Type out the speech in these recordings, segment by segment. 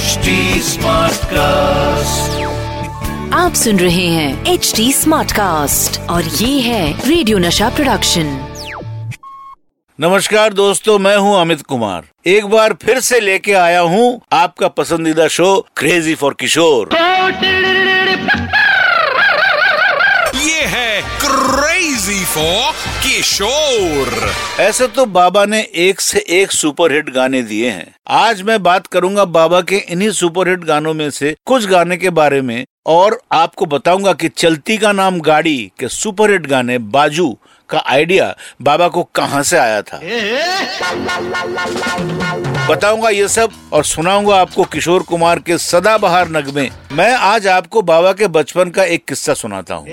HD cast आप सुन रहे हैं एच डी स्मार्ट कास्ट और ये है रेडियो नशा प्रोडक्शन नमस्कार दोस्तों मैं हूँ अमित कुमार। एक बार फिर से लेके आया हूँ आपका पसंदीदा शो क्रेजी फॉर किशोर है क्रेजी फॉर किशोर ऐसे तो बाबा ने एक से एक सुपरहिट गाने दिए हैं आज मैं बात करूँगा बाबा के इन्हीं सुपरहिट गानों में से कुछ गाने के बारे में और आपको बताऊँगा कि चलती का नाम गाड़ी के सुपरहिट गाने बाजू का आइडिया बाबा को कहाँ से आया था बताऊँगा ये सब और सुनाऊँगा आपको किशोर कुमार के सदाबहार नगमे मैं। आज आपको बाबा के बचपन का एक किस्सा सुनाता हूँ।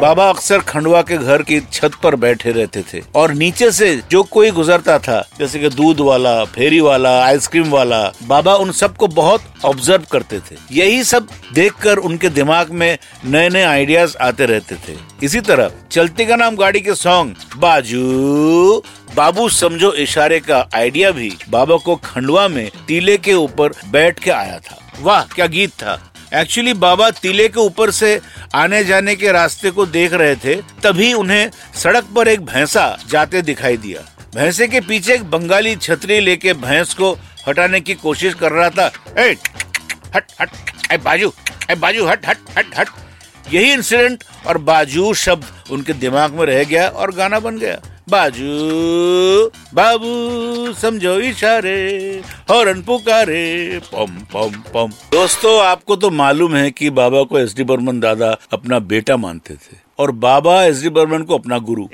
बाबा अक्सर खंडवा के घर की छत पर बैठे रहते थे और नीचे से जो कोई गुजरता था जैसे कि दूध वाला फेरी वाला आइसक्रीम वाला बाबा उन सबको बहुत ऑब्ज़र्व करते थे। यही सब देखकर उनके दिमाग में नए नए आइडियाज़ आते रहते थे। इसी तरह चलती का नाम गाड़ी के सॉन्ग बाजू बाबू समझो इशारे का आइडिया भी बाबा को खंडवा में टीले के ऊपर बैठ के आया था। वाह क्या गीत था। एक्चुअली बाबा टीले के ऊपर से आने जाने के रास्ते को देख रहे थे तभी उन्हें सड़क पर एक भैंसा जाते दिखाई दिया। भैंसे के पीछे एक बंगाली छतरी लेके भैंस को हटाने की कोशिश कर रहा था। ए, हट हट ए बाजू ए बाजू हट हट हट हट। यही इंसिडेंट और बाजू शब्द उनके दिमाग में रह गया और गाना बन गया। बाजू, बाबू, समझो इशारे, हॉर्न पुकारे, पम पम पम। दोस्तों, आपको तो मालूम है कि बाबा को एस डी बर्मन दादा अपना बेटा मानते थे और बाबा एस डी बर्मन को अपना गुरु।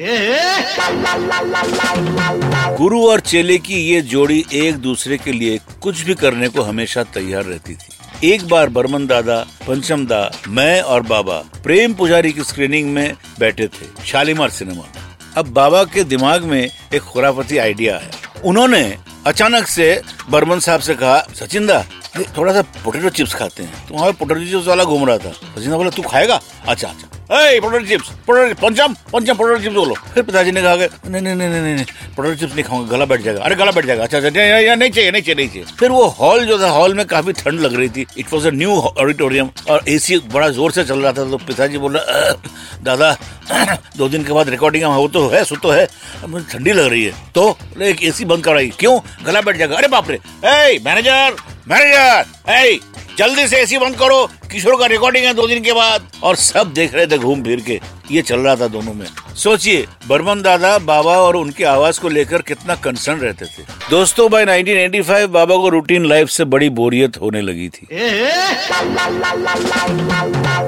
गुरु और चेले की ये जोड़ी एक दूसरे के लिए कुछ भी करने को हमेशा तैयार रहती थी। एक बार बर्मन दादा, पंचम दा, मैं और बाबा प्रेम पुजारी की स्क्रीनिंग में बैठे थे, शालीमार सिनेमा अब बाबा के दिमाग में एक खुराफती आइडिया है। उन्होंने अचानक से बर्मन साहब से कहा, सचिन दा थोड़ा सा पोटेटो चिप्स खाते हैं। तो वहाँ पोटेटो चिप्स वाला घूम रहा था। सचिन बोला, तू खाएगा? अच्छा अच्छा। चिप्स पंचम पंचम चिप्स बोलो। फिर पिताजी ने कहा नहीं नहीं नहीं नहीं नहीं चिप्स नहीं खाऊँगा गला बैठ जाएगा। अरे गला बैठ जाएगा। अच्छा अच्छा नहीं, चाहिए नहीं चाहिए नहीं चाहिए। फिर वो हॉल जो था हॉल में काफ़ी ठंड लग रही थी। It was a new auditorium और एसी बड़ा ज़ोर से चल रहा था तो पिताजी बोला दादा दो दिन के बाद रिकॉर्डिंग हो तो है सो तो है। मुझे ठंडी लग रही है। तो एक एसी बंद कराई। क्यों? गला बैठ जाएगा। अरे बाप रे! मैनेजर मैनेजर जल्दी से एसी बंद करो। किशोर का रिकॉर्डिंग है दो दिन के बाद। और सब देख रहे थे घूम फिर के। ये चल रहा था दोनों में। सोचिए, बर्मन दादा, बाबा और उनकी आवाज़ को लेकर कितना कंसर्न रहते थे। दोस्तों बाय 1985 बाबा को रूटीन लाइफ से बड़ी बोरियत होने लगी थी।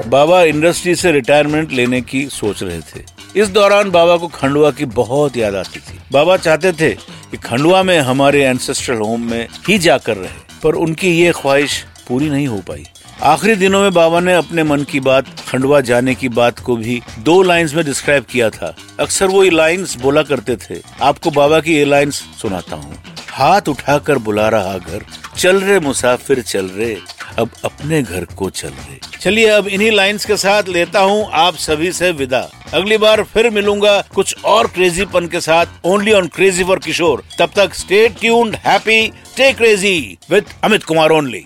बाबा इंडस्ट्री से रिटायरमेंट लेने की सोच रहे थे। इस दौरान बाबा को खंडवा की बहुत याद आती थी। बाबा चाहते थे कि खंडवा में हमारे एंसेस्ट्रल होम में ही जाकर रहे, पर उनकी ये ख्वाहिश पूरी नहीं हो पाई। आखिरी दिनों में बाबा ने अपने मन की बात, खंडवा जाने की बात को भी दो लाइंस में डिस्क्राइब किया था। अक्सर वो ये लाइंस बोला करते थे। आपको बाबा की ये लाइंस सुनाता हूँ। हाथ उठाकर बुला रहा घर। चल रे मुसाफिर, चल रहे अब अपने घर को चल रहे चलिए अब इन्हीं लाइंस के साथ लेता हूँ आप सभी से विदा। अगली बार फिर मिलूँगा कुछ और क्रेजीपन के साथ only on crazy for Kishore तब तक stay tuned happy to crazy with Amit Kumar only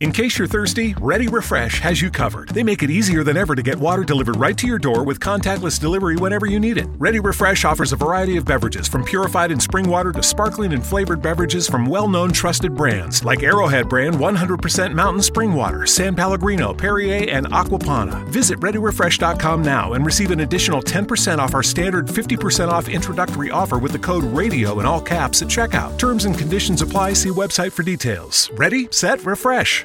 In case you're thirsty, Ready Refresh has you covered. They make it easier than ever to get water delivered right to your door with contactless delivery whenever you need it. Ready Refresh offers a variety of beverages from purified and spring water to sparkling and flavored beverages from well-known trusted brands like Arrowhead brand 100% mountain spring water, San Pellegrino, Perrier, and Aquapana. Visit ReadyRefresh.com now and receive an additional 10% off our standard 50% off introductory offer with the code RADIO in all caps at checkout. Terms and conditions apply. See website for details. Ready, set, refresh.